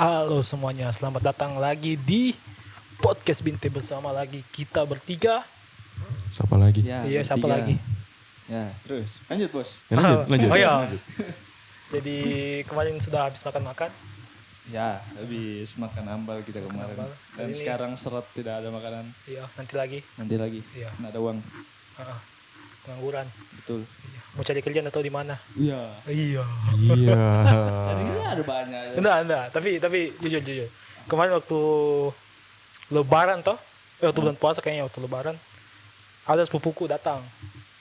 Halo semuanya, selamat datang lagi di podcast Binte bersama lagi kita bertiga. Siapa lagi? Ya, iya, siapa bertiga. lagi? Ya, terus. Lanjut, Bos. Ya, lanjut, lanjut. oh iya. Lanjut. Jadi kemarin sudah habis makan-makan. Ya, habis makan ambal kita kemarin. ambal. Dan Ini- sekarang seret tidak ada makanan. Iya, nanti lagi. Nanti lagi. Iya. Nggak ada uang. Ah, pengangguran. Betul. Mau cari kerjaan atau di mana? Iya. Iya. Iya. Tadi ada banyak. Enggak, enggak. Tapi tapi jujur jujur. Kemarin waktu Lebaran toh, eh, waktu bulan puasa kayaknya waktu Lebaran, ada sepupuku datang.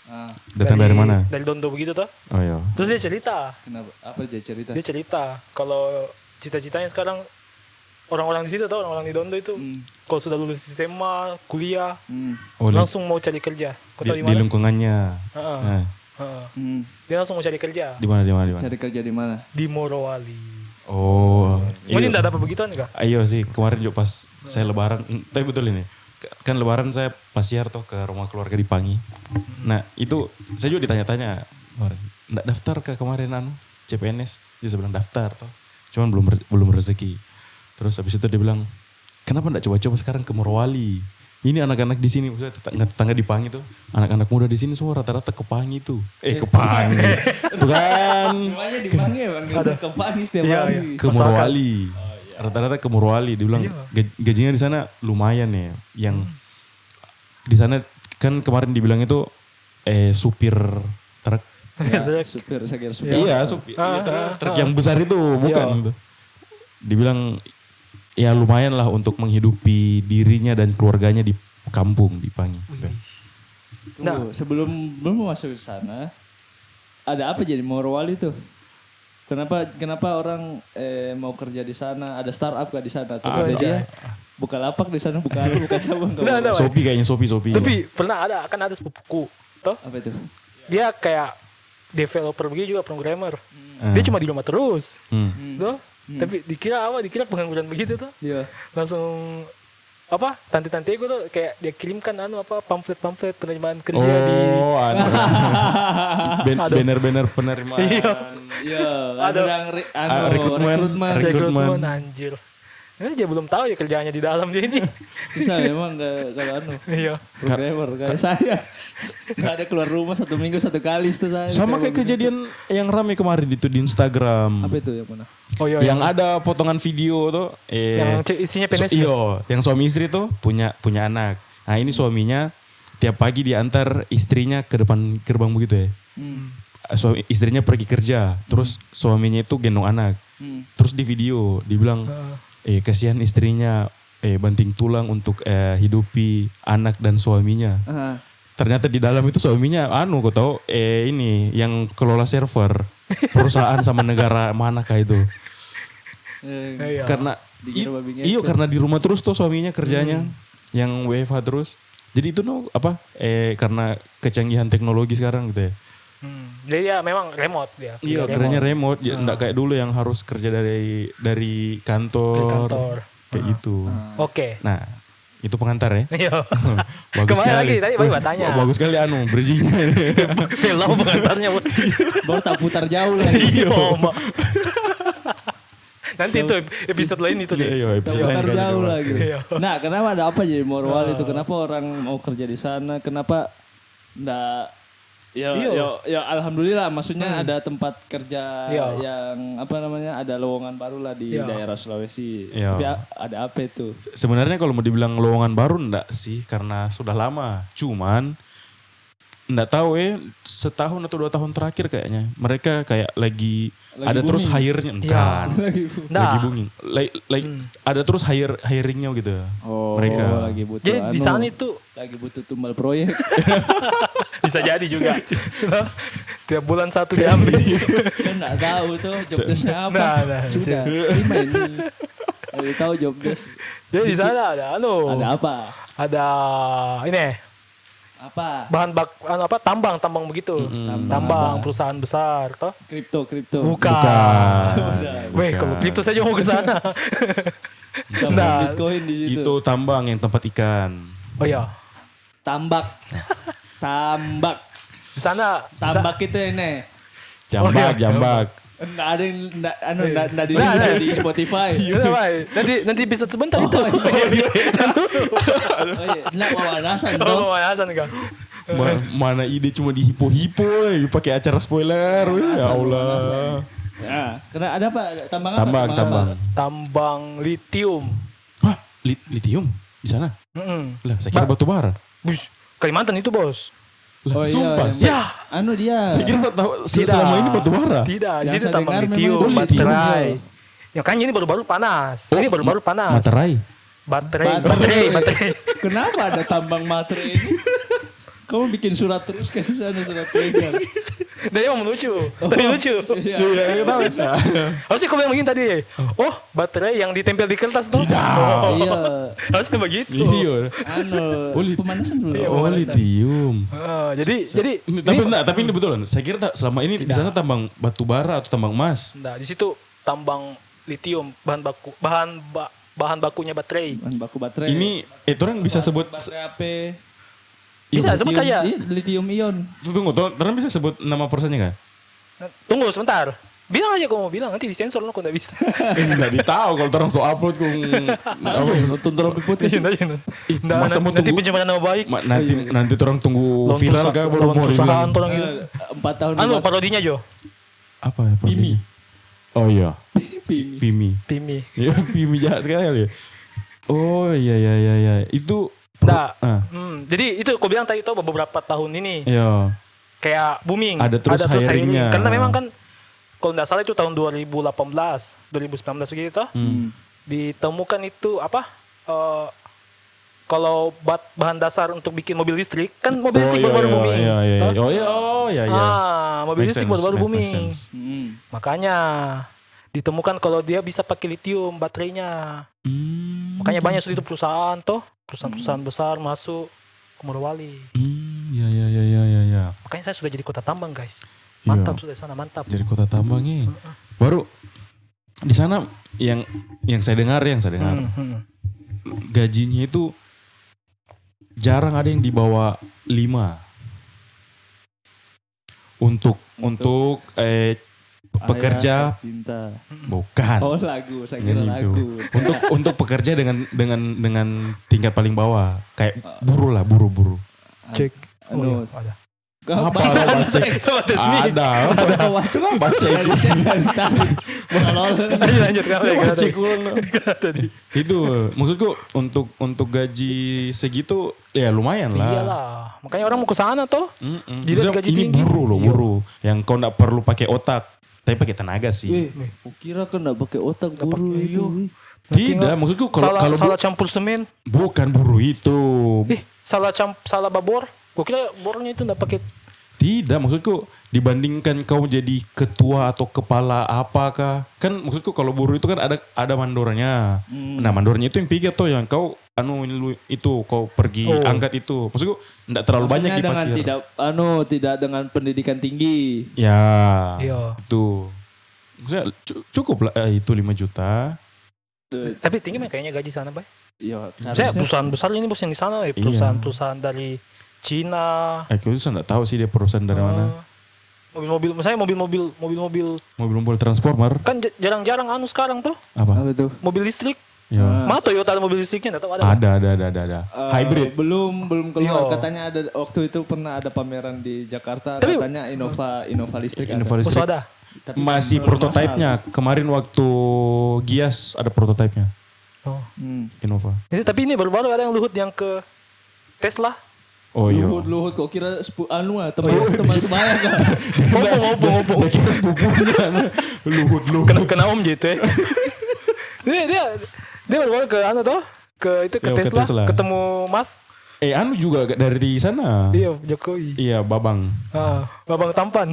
Ah, Datang dari mana? Dari Dondo begitu toh. Oh iya. Terus dia cerita, kenapa? Apa aja cerita? dia cerita kalau cita-citanya sekarang orang-orang di situ tuh orang-orang di Dondo itu Hmm. kalau sudah lulus SMA kuliah Hmm. Oh, langsung mau cari kerja kau di, tahu di lingkungannya. Heeh, Nah, heeh. Hmm. dia langsung mau cari kerja di mana di mana di mana? Cari kerja di mana? di Morowali Oh. ini iya. enggak dapat begituan enggak Ayo sih kemarin juga pas saya lebaran, mm, tapi betul ini. Kan lebaran saya pasiar tuh ke rumah keluarga di Pangi. Nah, itu saya juga ditanya-tanya kemarin. Nggak daftar ke kemarin anu CPNS? Dia bilang daftar tuh. Cuman belum belum rezeki. Terus habis itu dia bilang, "Kenapa enggak coba-coba sekarang ke Morowali?" Ini anak-anak di sini, maksudnya tetangga-tetangga di Pangi tuh, anak-anak muda di sini semua rata-rata ke Pangi tuh. Eh, ke Pangi. Bukan. Semuanya di Pangi ya, Bang. Ke Pangi setiap Iya, hari. iya. ke. Morowali. Rata-rata ke Morowali. Dibilang Iya. gaj- gajinya di sana lumayan ya. Yang di sana kan kemarin dibilang itu eh supir truk. Ya, supir, saya kira supir. Iya, supir. Ah, iya, truk, ah, truk ah. yang besar itu bukan Iya. Dibilang ya lumayan lah untuk menghidupi dirinya dan keluarganya di kampung di Pangi. Tuh, Nah. sebelum belum masuk ke sana, ada apa jadi Morowali tuh? Kenapa kenapa orang eh, mau kerja di sana? Ada startup gak di sana? Atau Ada. dia buka lapak di sana, buka buka cabang usah. ada. Sopi kayaknya Sopi Sopi. tapi pernah ada kan ada sepupuku toh Apa itu? dia kayak developer begitu juga programmer Ah. dia cuma di rumah terus Hmm. tuh tapi dikira apa dikira pengangguran begitu tuh Iya. langsung apa tante-tante gue tuh kayak dia kirimkan anu apa pamflet-pamflet penerimaan kerja di Oh, ada. Ben- Aduh. Banner-banner penerimaan. Iya, Ada. ada yang anu, Ah, rekrutmen. rekrutmen. Rekrutmen. rekrutmen anjir Eh, dia belum tahu ya kerjaannya di dalam dia ini Susah memang nggak- kalau anu iya programmer kayak saya. Gak ada keluar rumah satu minggu satu kali itu saya. Sama kayak kejadian yang rame kemarin itu di Instagram. apa itu yang mana? oh iya yang ada potongan video tuh eh yang isinya PNS so- iyo, yang suami istri tuh punya punya anak. Nah, ini suaminya tiap pagi diantar istrinya ke depan gerbang begitu ya. Hmm. Suami istrinya pergi kerja, terus suaminya itu gendong anak. Hmm. Terus di video dibilang eh kasihan istrinya eh banting tulang untuk eh, hidupi anak dan suaminya. Ah, Ternyata di dalam itu suaminya anu kau tahu eh ini yang kelola server perusahaan sama negara manakah itu. eh, iya Karena iyo karena di rumah terus tuh suaminya kerjanya yang WFH terus. Jadi itu no apa eh karena kecanggihan teknologi sekarang gitu ya. Hmm. jadi ya memang remote dia Iya, kerja kerjanya remote, ya, enggak kayak dulu yang harus kerja dari dari kantor. Ke kantor Kayak Ah. gitu. oke Nah, itu pengantar ya. iya Bagus Kembali sekali. lagi, tadi baru bertanya. Wah, Bagus sekali anu, bridgingnya film pengantarnya bos baru tak putar jauh lagi. iya Mak. nanti itu episode lain itu Iya, deh iya, Tak episode lain putar jauh lagi. Iya. Nah, kenapa ada apa jadi Morowali itu? Kenapa orang mau kerja di sana? Kenapa enggak Ya, Iya. ya, ya alhamdulillah maksudnya ada tempat kerja Iya. yang apa namanya ada lowongan baru lah di Iya. daerah Sulawesi. Iya. Tapi ada apa itu? Sebenarnya kalau mau dibilang lowongan baru enggak sih karena sudah lama. Cuman enggak tahu eh setahun atau dua tahun terakhir kayaknya mereka kayak lagi, Lagi ada terus hire-nya Iya. kan. Lagi Nah. Lagi booming. Like, like, ada terus hire hiringnya gitu. Oh, Mereka. lagi butuh jadi di anu, sana itu lagi butuh tumbal proyek. bisa jadi juga tiap bulan satu diambil kan enggak tahu tuh job desk-nya apa. Nah, nah, Sudah, lima ini. Lagi tahu job desk. jadi di sana ada anu Ada apa? ada ini Apa? bahan bak anu apa tambang tambang begitu Mm-mm. tambang Apa? perusahaan besar toh Kripto, kripto. bukan, Bukan. Weh, kalau kripto saja mau ke sana. Tambang Nah. Bitcoin di situ. Itu tambang yang tempat ikan. oh iya, Tambak. Tambak. di sana Tambak itu ini. Jambak, Oh, iya. jambak. Enggak ada yang enggak anu enggak enggak di, Nggak ada. di Spotify. Bay. Nanti nanti episode sebentar itu. Oh iya, enggak pemanasan Oh, pemanasan kan. Ma- mana ide cuma di hipo-hipo eh, pakai acara spoiler. weh, Ya Allah. Ya, karena ada apa? Tambang apa? Tambang, tambang. Tambang litium. Hah, li- litium di sana? Mm-mm. Lah, saya kira Ba- batu bara. Bus, Kalimantan itu bos. Oh iya, sumpah. yang- saya, Ya. Anu dia. saya kira tak tahu Tidak. selama ini batu bara. Tidak, di Yang saya tambang litium, itu baterai. ya. Kan ini baru-baru panas. Oh, ini baru-baru panas. Materai. Baterai, Baterai. baterai, baterai. Kenapa ada tambang materai ini? Kamu bikin surat terus kan di sana surat peringatan. Dan emang lucu. Tapi lucu. Iya. Iya, iya, tahu. Harusnya kau bilang begini tadi. Oh, baterai yang ditempel di kertas tuh. Tidak. Oh. Iya. Harusnya begitu. Iya. Anu, Oh, lit- pemanasan dulu. Iya, Oh, litium. Ah, jadi jadi Ini, tapi enggak, tapi ini betulan. Saya kira tak, selama ini di sana tambang batu bara atau tambang emas. Nah, di situ tambang litium bahan baku bahan ba- bahan bakunya baterai. Bahan baku baterai. Ini itu orang bisa sebut baterai apa? Bisa sebut Lithium- saja. iya, Lithium ion. Tunggu, tunggu, orang bisa sebut nama perusahaannya kan? Tunggu sebentar. Bilang aja kau mau bilang nanti disensor lo kau enggak bisa. Enggak ditahu kalau orang so upload kung apa Nonton Tropi Podcast. Iya, iya. Nah, masa mau nanti pencemaran nama baik. Ma- nanti nanti orang tunggu viral kah baru mau dibilang gitu. Eh, Empat tahun. Anu parodinya Jo. apa ya? Pimi. Oh iya, Pimi. Pimi. Pimi. Ya Pimi jahat sekali ya. Oh iya iya iya iya. Itu Nah, ah, hmm, jadi itu kau bilang tadi tuh beberapa tahun ini iya. kayak booming. Ada terus hiringnya. Karena memang kan kalau nggak salah itu tahun 2018, 2019 gitu Hmm. ditemukan itu apa? eh, kalau bat, bahan dasar untuk bikin mobil listrik, kan mobil listrik iya, iya, booming. Iya iya. toh? iya. Oh iya oh iya iya. Ah, mobil Make listrik sense, booming. sense. Hmm. Makanya ditemukan kalau dia bisa pakai litium baterainya. Hmm. Makanya banyak itu perusahaan toh, perusahaan-perusahaan besar masuk ke Morowali. Iya iya iya iya. iya. Makanya saya sudah jadi kota tambang, guys. Iya. Mantap sudah di sana, mantap. Jadi kota tambang nih. Baru di sana yang yang saya dengar yang saya dengar Hmm, hmm. gajinya itu jarang ada yang di bawah 5 untuk untuk eh pekerja Ayah cinta. bukan Oh lagu, saya kira Ini lagu. untuk untuk pekerja dengan dengan dengan tingkat paling bawah kayak buruh lah buruh buruh Cek. Anu, Oh, iya, ada. Apa? Baca? Sama Desmi. ada ada coba baca itu Lanjut, lanjut. Tadi? itu maksudku untuk untuk gaji segitu ya lumayan lah Iyalah. Makanya orang mau ke sana toh. Mm-mm. Dilihat Maksudnya gaji ini tinggi. buruh loh Iya. buruh yang kau nggak perlu pakai otak tapi pakai tenaga sih Wih, aku kira kan nggak pakai otak pakai, itu. iya. tidak maksudku kalau salah, kalau salah campur semen. bukan buruh itu Eh, salah camp salah babor. Gua kira bornya itu enggak pakai tidak maksudku dibandingkan kau jadi ketua atau kepala apakah kan maksudku kalau buruh itu kan ada ada mandornya Hmm. nah mandornya itu yang pikir tuh yang kau anu lu- itu kau pergi Oh. angkat itu maksudku tidak terlalu banyak Maksudnya dengan dipakai tidak anu tidak dengan pendidikan tinggi. ya Iya. itu maksudnya cu- cukup lah eh, itu 5 juta Tapi tinggi mah kayaknya gaji sana, Bay. Ya, Saya perusahaan besar ini bos yang di sana, eh, Iya. perusahaan-perusahaan dari Cina. Eh, aku saya nggak tahu sih dia perusahaan dari mana. eh, Mobil-mobil, misalnya mobil-mobil, mobil-mobil Mobil-mobil transformer kan jarang-jarang anu sekarang tuh apa? apa tuh? mobil listrik. Ya. Ah. Mana Toyota ada mobil listriknya? Nggak tahu ada. Ada, ada, ada, ada, ada. Eh, Hybrid. belum belum keluar Iya. katanya ada waktu itu pernah ada pameran di Jakarta Tapi- katanya Innova Innova listrik Innova ada. Listrik. ada. Tapi Masih prototipenya. Kemarin waktu Gias ada prototipenya. Oh. Hmm. Innova. Ini, tapi ini baru-baru ada yang Luhut yang ke Tesla. Oh iya. Luhut Luhut kok kira sepu anu ah, teman teman sebaya kan. Ngomong, ngomong, ngomong. Dia kira sepupunya. Luhut, luhut. Kena, kena om gitu ya. dia, dia, dia baru-baru ke anu toh? Ke itu ke Ya, ke Tesla, Tesla. ketemu Mas. Eh, anu juga dari di sana. Iya, Jokowi. Iya, Babang. Ah, babang tampan.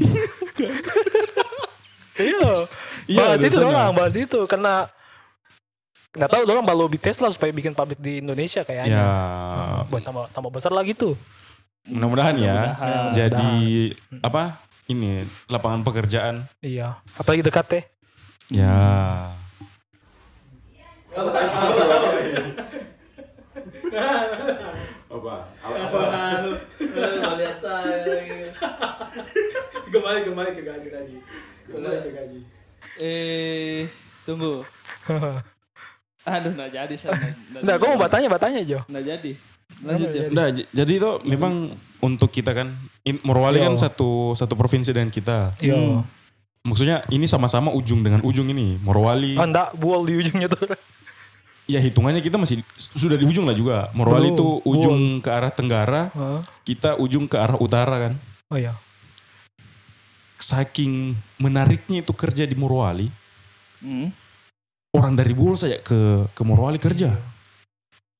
iya. Iya, bahas itu doang, bahas itu karena nggak tahu orang mau lobby Tesla supaya bikin pabrik di Indonesia kayaknya. Ya. Buat tambah tambah besar lagi tuh. Mudah-mudahan ya. Mudah-mudahan. Jadi apa? Ini lapangan pekerjaan. Iya. Apalagi dekat teh. Ya. lihat saya. Kembali kembali ke gaji tadi. Kembali ke gaji. Aduh, nggak jadi saya. Enggak, gue mau bertanya, bertanya Jo. Nggak jadi. Lanjut ya. Nah, j- jadi itu memang untuk kita kan Morowali kan satu satu provinsi dengan kita. Yo. Maksudnya ini sama-sama ujung dengan ujung ini. Morowali. Oh, enggak, buol di ujungnya tuh. Ya hitungannya kita masih sudah di ujung lah juga. Morowali itu ujung ke arah tenggara, Hah? kita ujung ke arah utara kan. Oh iya. Saking menariknya itu kerja di Morowali, Hmm. Orang dari Buol saja ke ke Morowali kerja.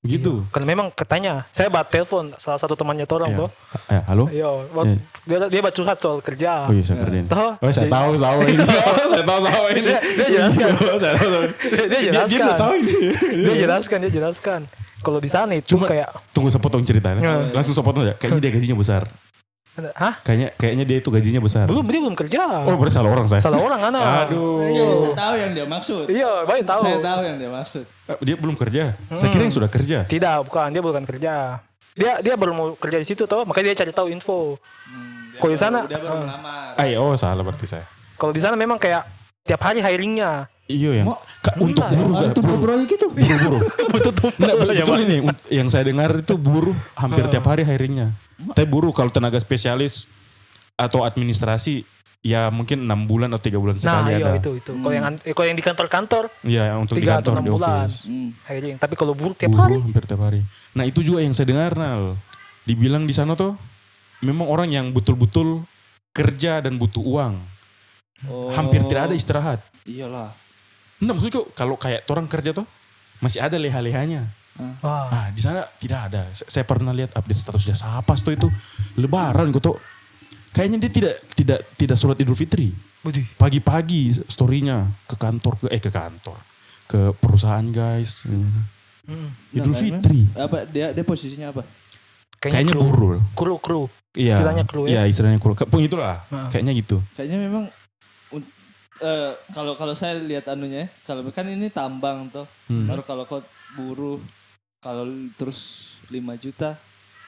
Gitu. Karena memang katanya, saya bat telepon salah satu temannya orang Iya. tuh. Eh, halo? Iya, Iya. dia dia bat curhat soal kerja. Oh iya saya kerjain. Tahu? Oh saya tahu tahu ini. Oh, saya tahu tahu ini. Dia- dia jelaskan. Saya tahu tahu. Dia, dia Dia, dia jelaskan. udah tahu ini. Dia jelaskan, dia jelaskan. Kalau di sana itu Cuma- kayak, Tunggu saya potong ceritanya. Iya. Langsung saya potong aja. Kayaknya dia gajinya besar. Hah? Kayaknya kayaknya dia itu gajinya besar. Belum, dia belum kerja. Oh berarti salah orang saya. Salah orang anak. Aduh. Iya, saya tahu yang dia maksud. Iya, baik tahu. Saya tahu yang dia maksud. Eh, Dia belum kerja. Saya kira yang sudah kerja. Tidak, bukan dia bukan kerja. Dia dia baru mau kerja di situ toh, makanya dia cari tahu info. Hmm, Kalau di sana, Dia baru melamar. Ah, iya, oh salah berarti saya. Kalau di sana memang kayak tiap hari hiringnya. Iya yang untuk buruh Ah, gak? itu Buruh. proyek itu. Buruh. Tumpah. Nggak, ya, betul ini yang saya dengar itu buruh hampir tiap hari hiringnya. Tapi buruh kalau tenaga spesialis atau administrasi ya mungkin enam bulan atau tiga bulan Nah, sekali iya ada. itu itu. Kalau yang an- eh, kalau yang di kantor-kantor Iya untuk di Tiga atau kantor enam di bulan. office. Hmm. hiring, tapi kalau buruh tiap buruh hari. hampir tiap hari. Nah itu juga yang saya dengar Nal. Dibilang di sana tuh memang orang yang betul-betul kerja dan butuh uang. Oh. Hampir tidak ada istirahat. Iyalah. Nah maksudnya kalau kayak orang kerja tuh masih ada leha-lehanya. Wah. Ah di sana tidak ada. Saya, pernah lihat update status jasa apa tuh itu Lebaran gitu. Kayaknya dia tidak tidak tidak sholat Idul Fitri. Pagi-pagi storynya ke kantor ke eh ke kantor ke perusahaan guys. Hmm. Idul Nah, Fitri. Apa dia dia posisinya apa? Kayaknya kru. buruh. Kru, kru. Iya. Istilahnya kru ya? Iya istilahnya kru. Pun itulah. Nah. Kayaknya gitu. Kayaknya memang eh, kalau kalau saya lihat anunya, ya, kalau kan ini tambang tuh. Hmm. Baru kalau kau buruh kalau terus 5 juta,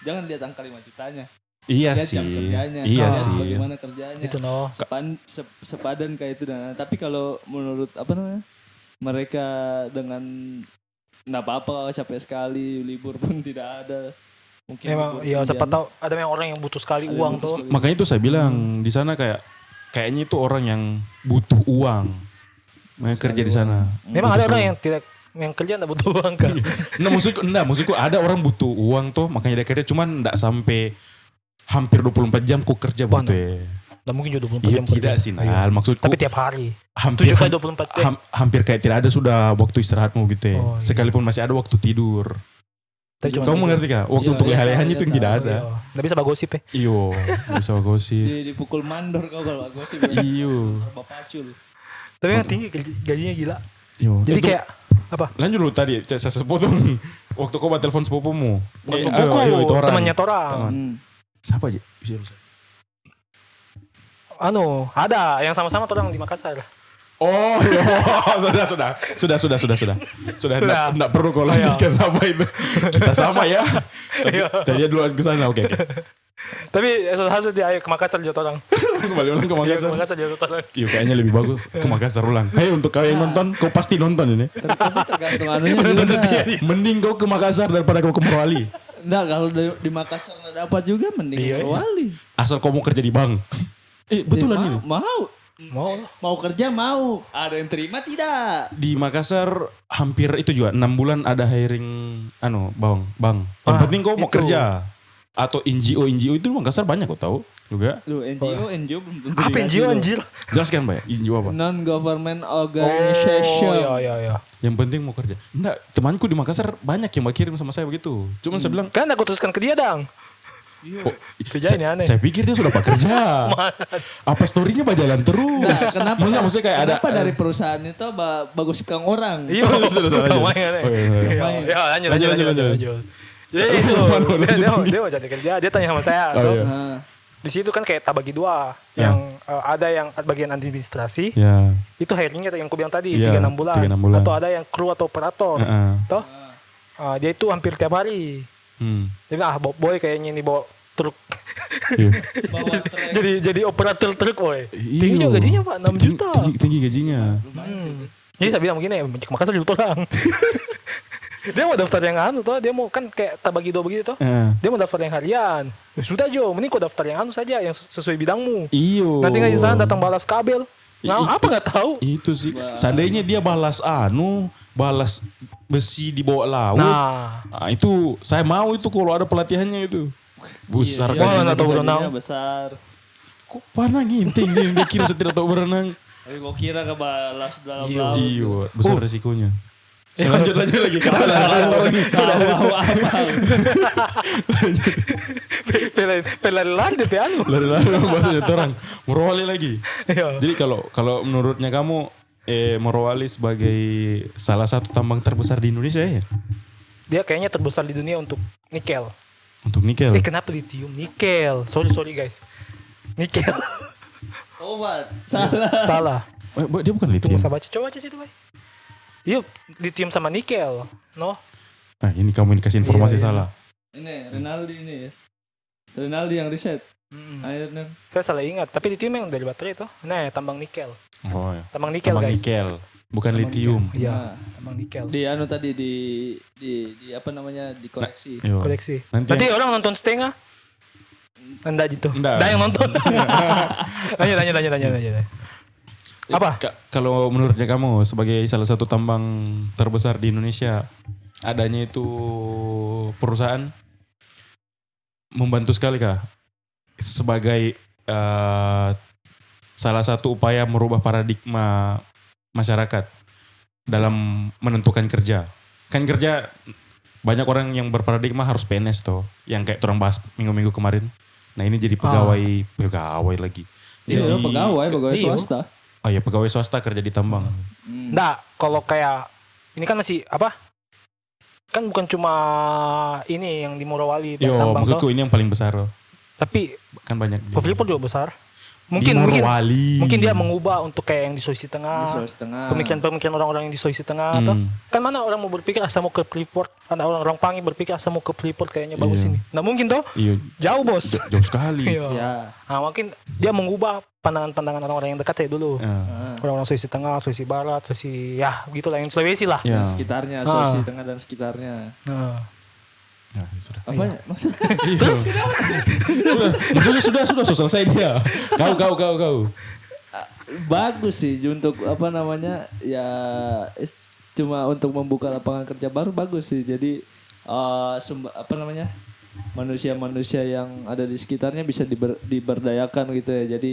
jangan lihat angka 5 jutanya. Iya lihat sih. jam kerjanya. Iya sih. Bagaimana kerjanya. Itu no. Sepan, sep- sepadan kayak itu dan tapi kalau menurut apa namanya? Mereka dengan nggak apa-apa capek sekali libur pun tidak ada. Mungkin Memang iya siapa tahu ada memang orang yang butuh sekali Ada yang uang butuh tuh. sekali. Makanya itu saya bilang di sana kayak kayaknya itu orang yang butuh uang. Makanya kerja di sana. Memang Butuh ada orang yang tidak yang kerja enggak butuh uang kan. Nah maksudku, enggak, maksudku ada orang butuh uang tuh makanya dia kerja cuman enggak sampai hampir 24 jam ku kerja Wah, begitu ya. Enggak mungkin juga 24 Iya jam tidak kerja. sih, Iya. Nal. Maksudku Tapi tiap hari. hampir 7 kali 24 jam. ham- hampir kayak tidak ada sudah waktu istirahatmu gitu ya. Oh, iya. Sekalipun masih ada waktu tidur. Tapi cuma Kamu tidur. mengerti kah? Waktu Iya, untuk iya, leha-lehan iya, itu yang iya, tidak ada. Iya. Nggak bisa bagosip ya. Iyo, bisa gosip. Di, dipukul mandor kau kalau aku sih. Iyo. Bapak pacul. Tapi yang tinggi gaji- gajinya gila. Iyo. Jadi kayak apa? lanjut dulu tadi, saya saya sepotong. Waktu kau buat telepon sepupumu. Bukan Eh, sepupuku, ayo, ayo, itu orang. temannya Torang. Teman. Hmm. Siapa aja? Bisa, bisa. Anu, ada yang sama-sama Torang di Makassar. Oh, iya. sudah, sudah, sudah, sudah, sudah, sudah, sudah. Enggak perlu kau Iya. lanjutkan sama itu. Kita sama ya. Iya. Jadi duluan ke sana, oke. oke. Tapi sudah hasil dia ayo ke Makassar juga Torang. Kembali ulang ke Iya, ke Makassar. Makassar juga Torang. Iya, kayaknya lebih bagus ke Makassar ulang. Ayo untuk kau yang nonton, kau pasti nonton ini. Tapi, tapi Menonton setia. Mending kau ke Makassar daripada kau ke Morowali. Enggak, kalau di, di Makassar nggak dapat juga mending Iya, ke iya. Wali. Asal kau mau kerja di bank. Eh, betulan ini. Mau, Mau mau kerja mau. Ada yang terima tidak? Di Makassar hampir itu juga enam bulan ada hiring anu bang bang. Yang Ah, penting kau mau itu. kerja atau NGO NGO itu di Makassar banyak kau tahu juga. Lu NGO, NGO belum tentu Apa NGO anjir? Jelaskan pak, NGO apa? Non government Oh, organization. iya iya iya. Yang penting mau kerja. Enggak, temanku di Makassar banyak yang mau kirim sama saya begitu. Cuman saya bilang, Kan aku teruskan ke dia dang. Oh, Kerja ini saya, aneh. saya pikir dia sudah pak kerja. Apa storynya berjalan terus? Nah, kenapa? Maksudnya, maksudnya kayak ada. kenapa dari perusahaan itu ba- bagus kang orang? Iya, iya, iya. Iya, Lumayan. iya, lanjut, Lanjut, lanjut, lanjut, lanjut, lanjut. lanjut. Jadi itu, dia, dia, mau, lanjut. dia mau cari kerja, dia tanya sama saya. Oh, iya. Di situ kan kayak tak bagi dua. Ya. Yang eh, ada yang bagian administrasi, Ya. itu hiringnya yang aku bilang tadi, Iya, 3-6 bulan. 3-6 bulan. Atau ada yang kru atau operator. Heeh. Toh? Ah, dia itu hampir tiap hari. Hmm. Dia bilang, ah Bob boy kayaknya ini bawa truk. Iya. bawa jadi jadi operator truk boy. Tinggi Iyo. juga gajinya pak, 6 Tinggi- juta. Tinggi, tinggi gajinya. Hmm. Jadi saya bilang begini, ke Makassar juta orang. dia mau daftar yang anu tuh, dia mau kan kayak tabagi dua begitu tuh. Eh, Dia mau daftar yang harian. Ya sudah Jo, mending kau daftar yang anu saja yang sesuai bidangmu. iyo. Nanti nggak di sana datang balas kabel. Nah, I- apa nggak tahu? Itu sih. Seandainya dia balas anu, balas besi di bawah laut. Nah, Nah, itu saya mau itu kalau ada pelatihannya itu. Besar Iya, kan. tahu gajinya berenang. besar. Kok panah nginting dia, kira saya tidak tahu berenang. Tapi gua kira ke balas dalam Iya. laut. Iyo, besar resikonya. Eh, lanjut lanjut lagi. Kalah lagi. Tahu tahu apa. pelain pelain lari deh anu. Lari-lari bahasanya orang. Morowali lagi. Iya. Jadi kalau kalau menurutnya kamu eh Morowali sebagai salah satu tambang terbesar di Indonesia ya? Dia kayaknya terbesar di dunia untuk nikel. Untuk nikel. Eh kenapa lithium? Nikel. Sorry sorry guys. Nikel. Obat. Salah. Salah. Eh, dia bukan Tunggu lithium. saya baca. Coba baca situ, Bay. Iya, lithium sama nikel. No? Nah, ini kamu ini kasih informasi Iya, iya. salah. Ini Rinaldi ini ya. Rinaldi yang riset. Akhirnya. Saya salah ingat. Tapi lithium yang dari baterai itu. Nah, tambang nikel. Oh, ya. Tambang nikel, Tambang guys. nikel, bukan Tambang lithium. nikel. Iya, Nah, tambang nikel. di anu tadi di di di apa namanya dikoreksi. Yo. Koleksi. Nanti Nanti orang nonton setengah. Anda gitu. Dah yang nonton. lanjut, lanjut, lanjut, lanjut, lanjut. Apa? Ka- kalau menurutnya kamu sebagai salah satu tambang terbesar di Indonesia, adanya itu perusahaan membantu sekali kah sebagai eh, salah satu upaya merubah paradigma masyarakat dalam menentukan kerja. Kan kerja banyak orang yang berparadigma harus PNS toh, yang kayak orang bahas minggu-minggu kemarin. Nah ini jadi pegawai, pegawai lagi. Iya, Jadi- pegawai, pegawai Iya. swasta. Oh ya pegawai swasta kerja di tambang. Hmm. Nggak, kalau kayak ini kan masih apa? Kan bukan cuma ini yang di Morowali Yo, tambang toh. maksudku ini yang paling besar loh. Tapi Kan banyak. Freeport juga besar. Di Mungkin mungkin Morowali. mungkin dia mengubah untuk kayak yang di Sulawesi Di Tengah. Sulawesi Tengah. Pemikiran-pemikiran orang-orang yang di Sulawesi Tengah atau Hmm. kan mana orang mau berpikir asal mau ke Freeport, ada orang-orang Pangi berpikir asal mau ke Freeport kayaknya bagus Iya. ini. Nah mungkin toh Iya, jauh bos. j- jauh sekali. Iya. Ya. Nah, mungkin dia mengubah pandangan-pandangan orang-orang yang dekat saya dulu. Ya. Ah. Orang-orang Sulawesi Tengah, Sulawesi Barat, Sulawesi ya gitulah yang Sulawesi lah. Ya. Dan sekitarnya, Ah. Sulawesi Tengah dan sekitarnya. Nah. Ya, sudah. Apa maksud? Iya. sudah, sudah, sudah, sudah, sudah selesai dia. Kau, kau, kau, kau. bagus sih untuk apa namanya ya cuma untuk membuka lapangan kerja baru bagus sih jadi sumber apa namanya manusia-manusia yang ada di sekitarnya bisa diber- diberdayakan gitu ya jadi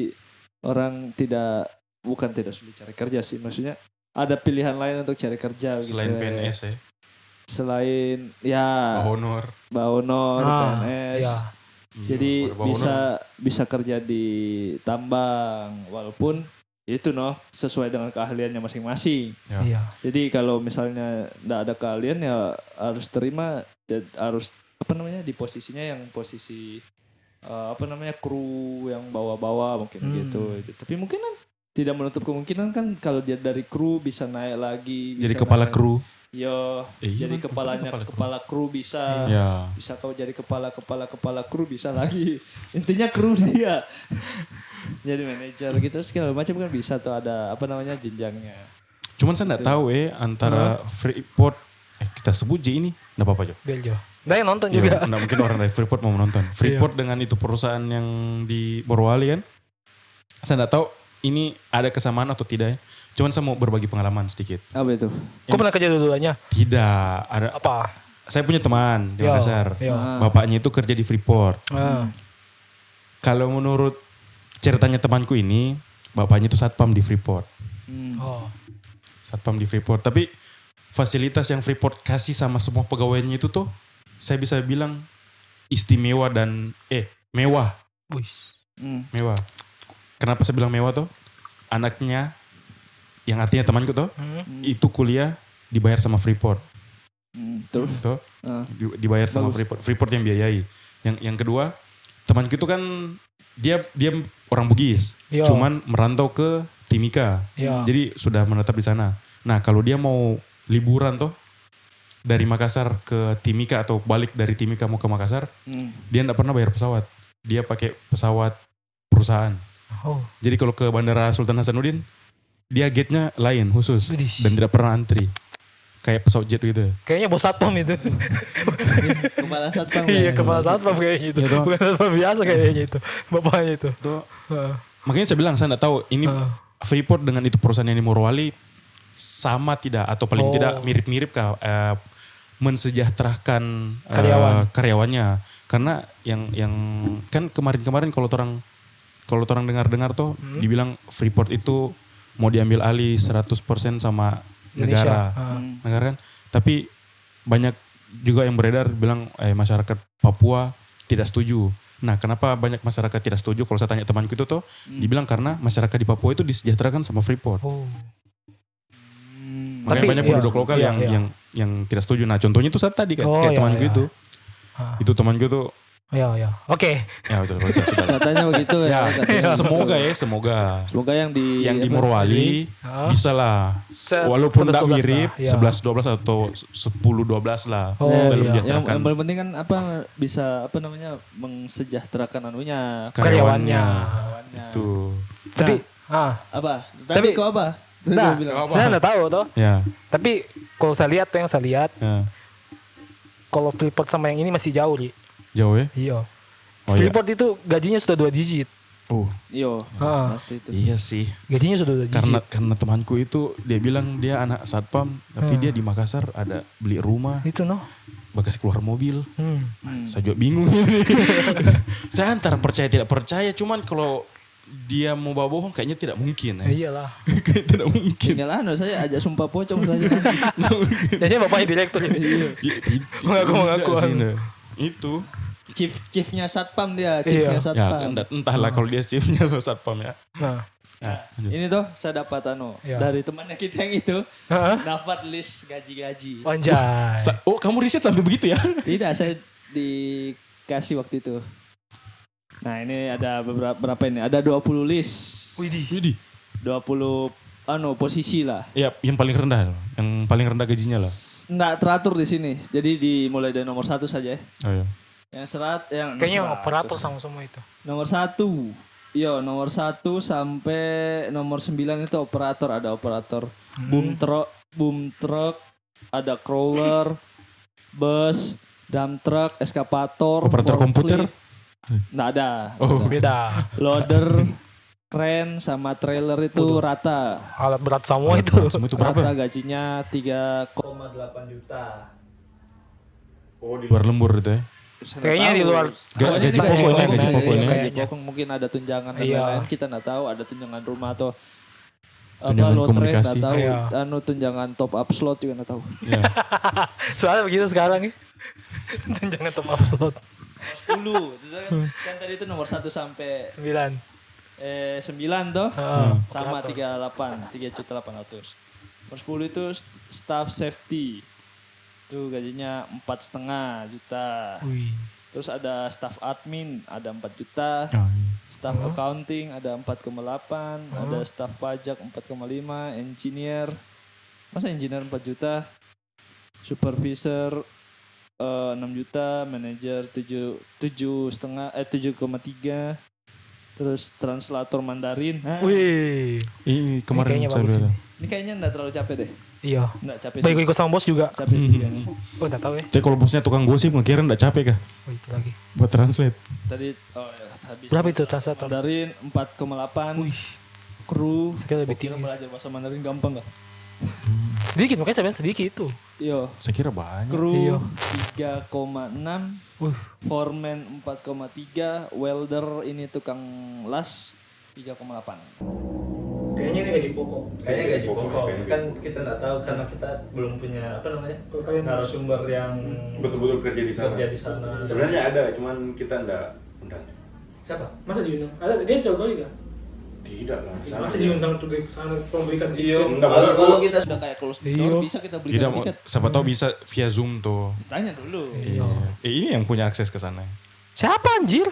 orang tidak bukan tidak sulit cari kerja sih maksudnya ada pilihan lain untuk cari kerja Selain gitu ya. PNS ya. Selain ya Honor. Honor Ah, PNS ya. jadi Iya, Bawa bisa honor. bisa kerja di tambang walaupun itu noh sesuai dengan keahliannya masing-masing. Ya. Iya. Jadi kalau misalnya tidak ada keahlian ya harus terima dan harus apa namanya di posisinya yang posisi eh, apa namanya kru yang bawa-bawa mungkin Hmm. gitu. Tapi mungkin kan tidak menutup kemungkinan kan kalau dia dari kru bisa naik lagi. Jadi bisa kepala naik- kru. Yo, Eh, iya, jadi kan, kepalanya kepala kepala, kru. kru bisa Ya. bisa kau jadi kepala kepala kepala kru bisa lagi intinya kru dia jadi manajer gitu segala macam kan bisa tuh ada apa namanya jenjangnya Cuman saya nggak tahu eh antara Freeport eh kita sebut J ini nggak apa-apa Jo. Beljo. Nah yang nonton Ya, juga. nggak mungkin orang dari Freeport mau menonton. Freeport dengan itu perusahaan yang di Morowali kan. Saya nggak tahu ini ada kesamaan atau tidak ya. Cuman saya mau berbagi pengalaman sedikit. apa itu Kau pernah kerja dua-duanya? Tidak, ada Apa? saya punya teman di Yo, Makassar. yo. Ah. Bapaknya itu kerja di Freeport. Ah. Kalau menurut ceritanya temanku ini, bapaknya itu satpam di Freeport. Hmm. Oh. Satpam di Freeport. Tapi fasilitas yang Freeport kasih sama semua pegawainya itu tuh, saya bisa bilang istimewa dan eh mewah, Wih. Hmm. mewah. Kenapa saya bilang mewah tuh? Anaknya, yang artinya temanku tuh, Hmm. Itu kuliah dibayar sama Freeport, Hmm. terus tuh ah. di- dibayar sama Bagus. Freeport. Freeport yang biayai. Yang yang kedua, temanku itu kan dia dia orang Bugis, Yo. cuman merantau ke Timika. Ya. Jadi sudah menetap di sana. Nah, kalau dia mau liburan tuh dari Makassar ke Timika atau balik dari Timika mau ke Makassar, Hmm. dia nggak pernah bayar pesawat. Dia pakai pesawat perusahaan. Oh. Jadi kalau ke Bandara Sultan Hasanuddin, dia gate-nya lain khusus Widih. dan tidak pernah antri. kayak pesawat jet gitu. ya. Kayaknya bos satpam itu. Kepala satpam. iya, kepala satpam kayaknya itu. Iya, dong. Bukan satpam biasa kayaknya itu. Bapaknya itu. Tuh. Heeh. Makanya saya bilang saya nggak tahu ini Ah. Freeport dengan itu perusahaan yang di Morowali sama tidak atau paling Oh. tidak mirip-mirip kah eh, mensejahterakan eh, Karyawan. karyawannya karena yang yang kan kemarin-kemarin kalau orang kalau orang dengar-dengar tuh Hmm. dibilang Freeport itu mau diambil alih 100% sama Indonesia. negara Ah. Hmm. negara kan tapi banyak juga yang beredar bilang eh, masyarakat Papua tidak setuju nah kenapa banyak masyarakat tidak setuju kalau saya tanya temanku itu tuh Hmm. dibilang karena masyarakat di Papua itu disejahterakan sama Freeport Oh. Hmm. makanya Tapi, banyak iya, penduduk lokal iya, yang iya. yang yang tidak setuju nah contohnya itu saat tadi kan Oh, kayak iya, temanku iya. itu Ah. itu temanku tuh Ya, ya. Oke. ya betul betul sudah Katanya begitu ya. ya katanya. semoga ya semoga Semoga yang di yang di apa, Morowali Ah. bisa lah Se- walaupun 11, tidak 12 mirip ya. 11 12 atau 10 12 lah Oh, Ya, dalam iya. yang, yang paling penting kan apa bisa apa namanya mensejahterakan anunya Karyawannya. karyawannya. itu Tapi Nah. ah, Apa? Tapi- Tapi kok apa? Nah, bilang. saya nggak tahu toh. ya Tapi kalau saya lihat tuh yang saya lihat, ya kalau Freeport sama yang ini masih jauh, Ri. Jauh ya Iya. Oh, iya. Freeport itu gajinya sudah dua digit. oh Iyo, Ah. pasti itu. iya sih Gajinya sudah dua digit. karena karena temanku itu dia bilang dia anak satpam tapi Hmm. dia di Makassar ada beli rumah itu noh. bekas keluar mobil Hmm. Hmm. saya juga bingung ini saya antara percaya tidak percaya cuman kalau dia mau bawa bohong kayaknya tidak mungkin Ya, ya. iyalah. Kayaknya tidak mungkin Tinggal anu saya ajak sumpah pocong saja. Kayaknya bapaknya direktur ini. Iya, Mengaku-mengaku. itu Chief chiefnya satpam dia, chiefnya Iya. ya satpam. entah- entahlah kalau dia sama satpam ya Nah. Nah. Ini tuh saya dapat anu Iya. dari temannya kita yang itu Hah? dapat list gaji-gaji. Anjay. Sa- oh kamu riset sampai begitu ya Tidak, saya dikasih waktu itu. Nah, ini ada beberapa berapa ini? Ada 20 list. Widih. Widih. 20 anu posisi lah. ya yang paling rendah yang paling rendah gajinya lah Nggak teratur di sini. Jadi dimulai dari nomor satu saja ya. oh, iya. Yang serat yang Kayaknya yang 100. operator sama semua itu. Nomor satu. Yo, nomor satu sampai nomor sembilan itu operator. Ada operator Hmm. boom truck, boom truck, ada crawler, bus, dump truck, eskavator, Operator komputer? Nggak ada. Oh. Beda. Loader, kren sama trailer itu rata. Alat berat semua itu. semua itu berapa Rata gajinya 3,8 juta. oh di luar lembur itu ya Kayaknya di tahu. luar gaji pokoknya, pokok, gaji iya, pokoknya. pokok mungkin ada tunjangan dan Iya. lain-lain kita nggak tahu ada tunjangan rumah atau Tunjangan lotre, komunikasi. tahu Iya. anu tunjangan top up slot juga nggak tahu ya. Soalnya begitu sekarang ya. Jangan top up slot. 10 kan tadi itu nomor 1 sampai 9. eh 9 toh Heeh. sama operator. 38 3 juta 800 nomor 10 itu st- staff safety itu gajinya empat setengah juta. Wih. terus ada staff admin ada 4 juta. Oh, iya. staff Oh. accounting ada 4,8 ada staff pajak 4,5 engineer. Masa engineer 4 juta? Supervisor eh, 6 juta. Manajer 7 tujuh setengah eh 7,3 terus translator Mandarin. Wih. Ini kemarin kayaknya bagus ini. Kayaknya enggak terlalu capek deh Iya. enggak capek Baik ikut sama bos juga. capek sih kayaknya. Oh, enggak tahu ya. Tapi kalau bosnya tukang gosip, kira enggak capek kah? Oh, itu lagi. Buat translate. tadi oh ya habis Berapa itu translator? Mandarin 4,8 Wih. kru Saya kira lebih tinggi. belajar bahasa Mandarin gampang gak? Sedikit, makanya saya sedikit itu. Yo, Saya kira banyak. kru Iya. 3,6 Wih. foreman 4,3 welder ini tukang las 3,8 Kayaknya ini gaji pokok. kayaknya gaji pokok kan kita nggak tahu karena kita belum punya apa namanya narasumber yang Betul-betul kerja di kerja di sana Sebenarnya ada, cuman kita enggak undang. siapa Masa diundang? Ada dia kali nggak? Tidak lah. Masa diundang tuh dari sana memberikan iya kalau, kalau kita sudah kayak close door Iya. bisa kita beli Tidak, tiket siapa tahu bisa via Zoom tuh. tanya dulu Iya. Eh, ini yang punya akses ke sana. Siapa anjir?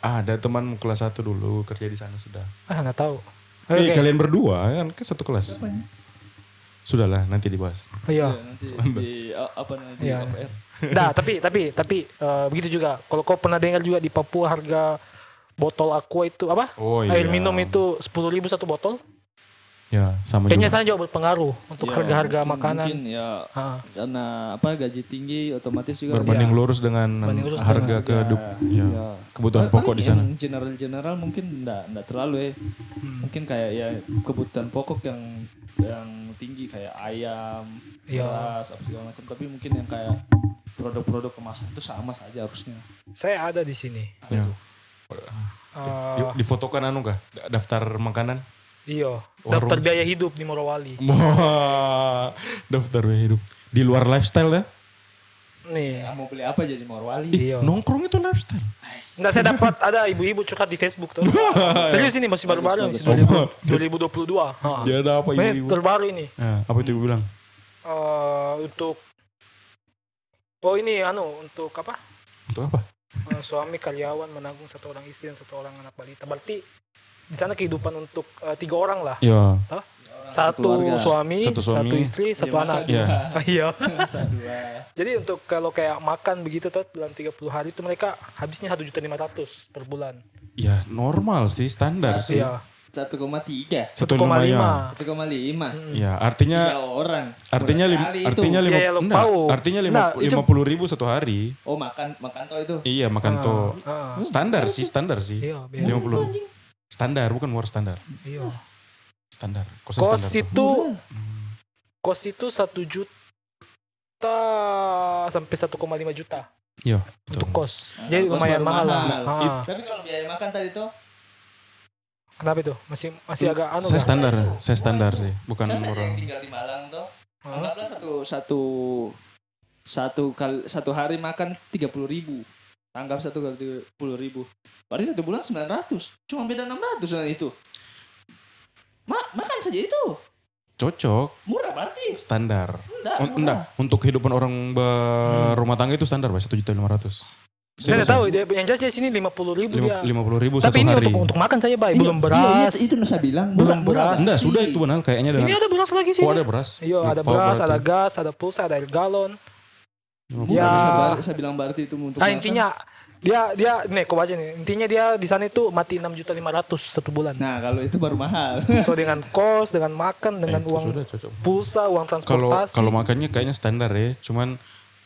Ah, ada teman kelas 1 dulu kerja di sana sudah. Ah, enggak tahu. Oke. kalian berdua kan ke satu kelas. Sudahlah, nanti dibahas. Oh, iya. Iya, nanti di apa namanya di Iya. KPR Nah, tapi tapi tapi eh, begitu juga. Kalau kau pernah dengar juga di Papua harga botol aqua itu apa? Oh Air minum itu 10.000 satu botol. Ya, sama Kayaknya juga. sana juga berpengaruh untuk Ya, harga-harga mungkin- makanan. Mungkin ya Ah, karena apa gaji tinggi otomatis juga Berbanding Iya. lurus dengan lurus harga dengan kehidup, ya, ya. kebutuhan Paling pokok di sana. yang general-general mungkin enggak enggak terlalu ya. hmm. Mungkin kayak ya kebutuhan pokok yang yang tinggi kayak ayam, Iya. beras, apa segala macam. Tapi mungkin yang kayak produk-produk kemasan itu sama saja harusnya. Saya ada di sini. Ya. Ah, Di- Difotokan anu kah? Da- Daftar makanan? Iya. Warung. Daftar biaya hidup di Morowali. Wah, daftar biaya hidup. Di luar lifestyle ya? Nih. Ya, mau beli apa jadi Morwali? Ih, Iya. nongkrong itu lifestyle. Enggak saya dapat ada ibu-ibu curhat di Facebook tuh. Serius ini masih baru-baru masih bagus. 2000 2022. Ha. Dia ada apa Ini ibu-ibu? terbaru ini. Nah, apa itu ibu bilang? Eh, untuk Oh ini anu untuk apa? Untuk apa? Eh, suami karyawan menanggung satu orang istri dan satu orang anak balita. Berarti di sana kehidupan untuk eh, tiga orang lah. Ya, Satu keluarga. suami, Satu satu, suami. istri, satu masa anak. Iya. Iya. Jadi untuk kalau kayak makan begitu tuh dalam 30 hari itu mereka habisnya satu juta lima ratus per bulan. ya normal sih, standar sih. Iya. 1,3 Satu 1,5. lumayan. 1,5 Hmm. Ya, Tiga artinya orang artinya Murah lim, sekali itu. artinya lima, Iya, iya, enggak, tahu. artinya lima, Nah, itu- lima puluh ribu satu hari. oh makan makan toh itu Iya makan Ah, tuh ah. standar sih, standar sih. Iya, Lima puluh standar bukan war standar, iya. standar. Kos standar tuh. itu kos itu satu juta sampai 1,5 juta Iya, untuk kos. Nah, Jadi kos lumayan mahal. lah. mahal. Ah. tapi kalau biaya makan tadi tuh Kenapa itu? Masih masih agak anu Saya standar, saya standar sih, bukan saya murah. yang tinggal di Malang tuh Hah? anggaplah satu satu satu kali satu hari makan tiga puluh ribu anggap satu kali tiga puluh ribu berarti satu bulan sembilan ratus cuma beda enam ratus dengan itu Ma makan saja itu Cocok, murah berarti standar. enggak murah. enggak, untuk kehidupan orang berumah tangga itu standar, Pak. Satu juta lima ratus. Saya nggak tahu dia yang jelas di sini 50 ribu dia. Lima puluh ribu Tapi satu ini hari. untuk untuk makan saya Iya, baik, belum iya, beras. iya, itu yang saya bilang Belum beras. Enggak, sudah itu benar kayaknya dengan Ini ada beras lagi sih. Oh ada beras. Iya, ada beras, berarti. ada gas, ada pulsa, ada air galon. Lima Ya. puluh. saya, bilang berarti itu untuk Nah, makan. intinya dia dia nih kau baca nih. Intinya dia di sana itu mati 6 juta 500 satu bulan. nah kalau itu baru mahal So dengan kos, dengan makan, dengan Eh, uang sudah cocok. pulsa, uang Kalau transportasi. kalau makannya kayaknya standar ya. Cuman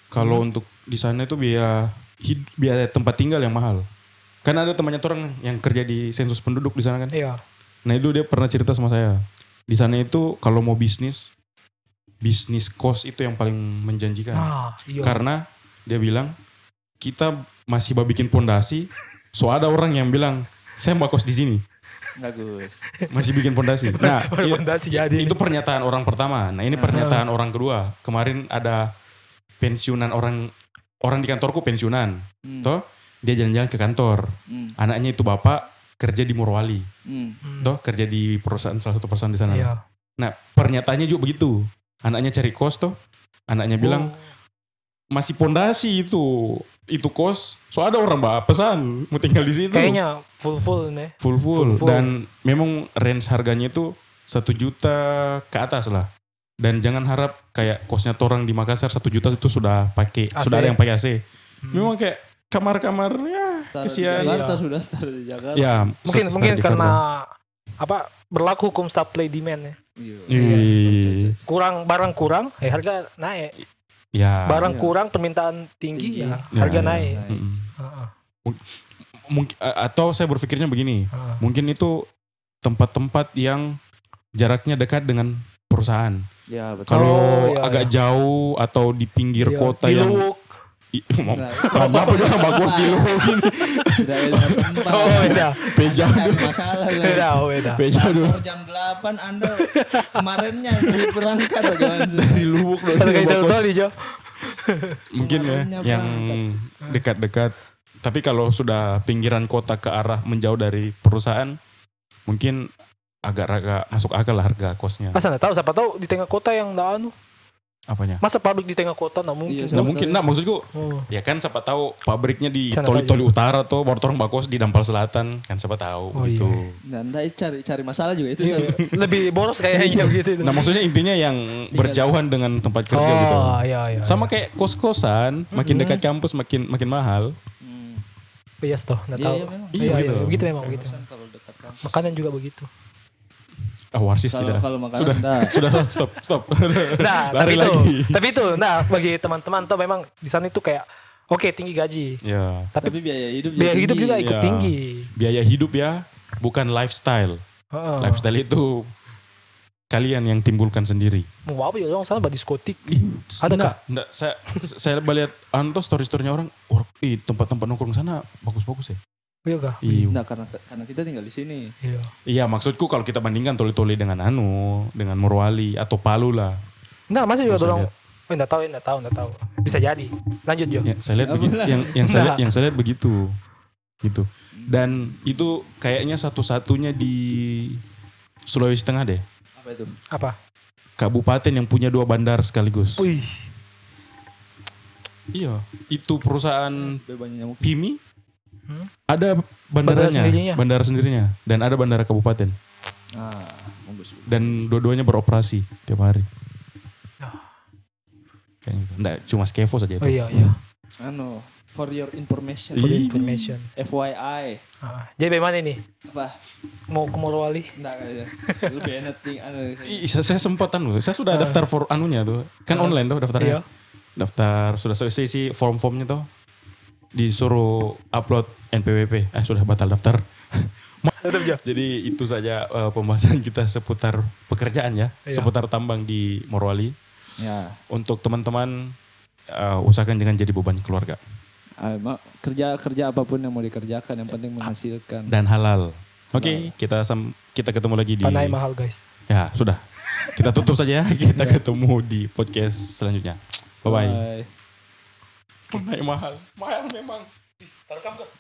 kalau Hmm. untuk di sana itu biaya biaya tempat tinggal yang mahal. Kan ada temannya tuh orang yang kerja di sensus penduduk di sana kan. Iya. Nah itu dia pernah cerita sama saya. Di sana itu kalau mau bisnis, bisnis kos itu yang paling menjanjikan. Ah, iya. Karena dia bilang kita masih mau bikin pondasi. So ada orang yang bilang saya mau kos di sini, bagus masih bikin pondasi. Nah iya, fondasi jadi. itu pernyataan orang pertama. Nah ini pernyataan orang kedua. Kemarin ada pensiunan orang orang di kantorku pensiunan. Hmm, Toh dia jalan-jalan ke kantor. hmm, Anaknya itu bapak kerja di Morowali. hmm. Toh kerja di perusahaan salah satu perusahaan di sana. Iya. Nah pernyataannya juga begitu. Anaknya cari kos toh. Anaknya bilang Oh. masih pondasi itu itu kos. So ada orang bapak pesan mau tinggal di situ. kayaknya full full nih. full full, full-full. dan memang range harganya itu satu juta ke atas lah. Dan jangan harap kayak kosnya orang di Makassar satu juta itu sudah pakai AC. sudah ada yang pakai AC. Hmm. Memang kayak kamar-kamar ya Setara di kesian. Jakarta Iya. sudah setara di Jakarta Ya Mungkin mungkin karena apa berlaku hukum supply demand ya. Iya. Iya. Kurang barang kurang, eh harga naik. Ya. Barang Iya. kurang permintaan tinggi, Tinggi. ya Ya, harga ya. naik. Mm-mm. Heeh. Mungkin atau saya berpikirnya begini, mungkin itu tempat-tempat yang jaraknya dekat dengan perusahaan. Ya betul. Kalau Oh, iya, agak jauh atau di pinggir Iya, kota di yang mau Nah, Kenapa dia bos di lu gini? Sudah ada tempat. Oh beda, Beja dulu. masalah. beda, oh beda. Beja dulu. Jam 8 Anda kemarinnya berangkat bagaimana? Dari Lubuk loh. Bos. tadi Jo. Mungkin ya yang dekat-dekat. Tapi kalau sudah pinggiran kota ke arah menjauh dari perusahaan, mungkin agak-agak masuk akal lah harga kosnya. Masa nggak tahu, siapa tahu di tengah kota yang nggak anu. Apanya? Masa pabrik di tengah kota nggak mungkin. Iya, Nggak mungkin, tahu. nah maksudku Oh. ya kan siapa tahu pabriknya di Toli tahu Toli Utara tuh, baru orang bakos di Dampal Selatan, kan siapa tahu Oh, gitu. iya. Dan Anda cari cari masalah juga itu. Iya, lebih boros kayaknya gitu. Nah maksudnya intinya yang berjauhan dengan tempat kerja gitu. Oh, iya, iya. Sama kayak kos-kosan, makin Mhm. dekat kampus makin makin mahal. Hmm. Yes toh, nggak Iya, tahu. iya, memang. Iya, Iya, begitu. iya, begitu memang begitu. Kosan kalau dekat kan. Makanan juga begitu. Ah, warsis Kalau tidak. kalau makanan sudah, dah. sudah, stop, stop. Nah, Lari tapi itu, lagi. tapi itu, nah bagi teman-teman tuh memang di sana itu kayak oke tinggi gaji, Ya, tapi, Tapi biaya hidup biaya hidup juga ikut Ya. tinggi. biaya hidup ya, bukan lifestyle. Heeh. Lifestyle itu kalian yang timbulkan sendiri. Mau apa ya orang sana di diskotik. Ada Enggak, enggak. Saya saya lihat anu tuh story-storynya orang, oh, ih tempat-tempat nongkrong sana bagus-bagus ya. Iya kah? Iya. Nah, karena karena kita tinggal di sini. Iya. Iya, maksudku kalau kita bandingkan toli-toli dengan anu, dengan Morowali atau Palu lah. Enggak, masih juga lihat. Oh, enggak tahu, enggak tahu, enggak tahu. Bisa jadi. Lanjut, Jo. Ya, saya lihat begitu. Yang yang saya lihat Nah. yang saya lihat begitu. Gitu. Dan itu kayaknya satu-satunya di Sulawesi Tengah deh. Apa itu? Apa? Kabupaten yang punya dua bandar sekaligus. Wih. Iya, itu perusahaan. Pimi Hmm? ada Bandara bandaranya, sendirinya? bandara sendirinya dan ada bandara kabupaten Ah, bagus. dan dua-duanya beroperasi tiap hari. Kayak gitu. Nggak, cuma Skevo saja itu. Oh iya, iya. Anu, for your information. For Ih. information. FYI. Ah, jadi bagaimana ini? Apa? Mau ke Morowali? Enggak kayaknya. Lebih enak ting anu. Ih, saya, saya sempat anu, saya sudah Ah. daftar for anunya tuh. Kan Ah. online tuh daftarnya. Iya. Daftar sudah selesai isi form-formnya tuh. Disuruh upload NPWP. Eh sudah batal daftar. Jadi itu saja eh, pembahasan kita seputar pekerjaan ya, Iya. seputar tambang di Morowali. Ya. Untuk teman-teman eh, usahakan jangan jadi beban keluarga ma- kerja kerja apa pun yang mau dikerjakan yang penting menghasilkan. dan halal. Oke, kita sam- kita ketemu lagi di Panai mahal, guys. Ya, sudah. Kita tutup saja ya. Kita ketemu di podcast selanjutnya. Bye bye. Bye. Panai mahal. Mahal memang. Terekam kok?